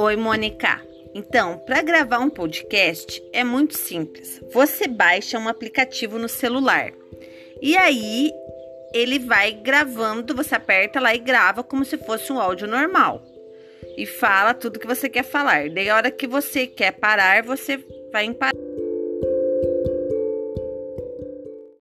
Oi, Mônica. Então, para gravar um podcast é muito simples. Você baixa um aplicativo no celular e aí ele vai gravando. Você aperta lá e grava como se fosse um áudio normal e fala tudo que você quer falar. Daí, a hora que você quer parar, você vai em parar.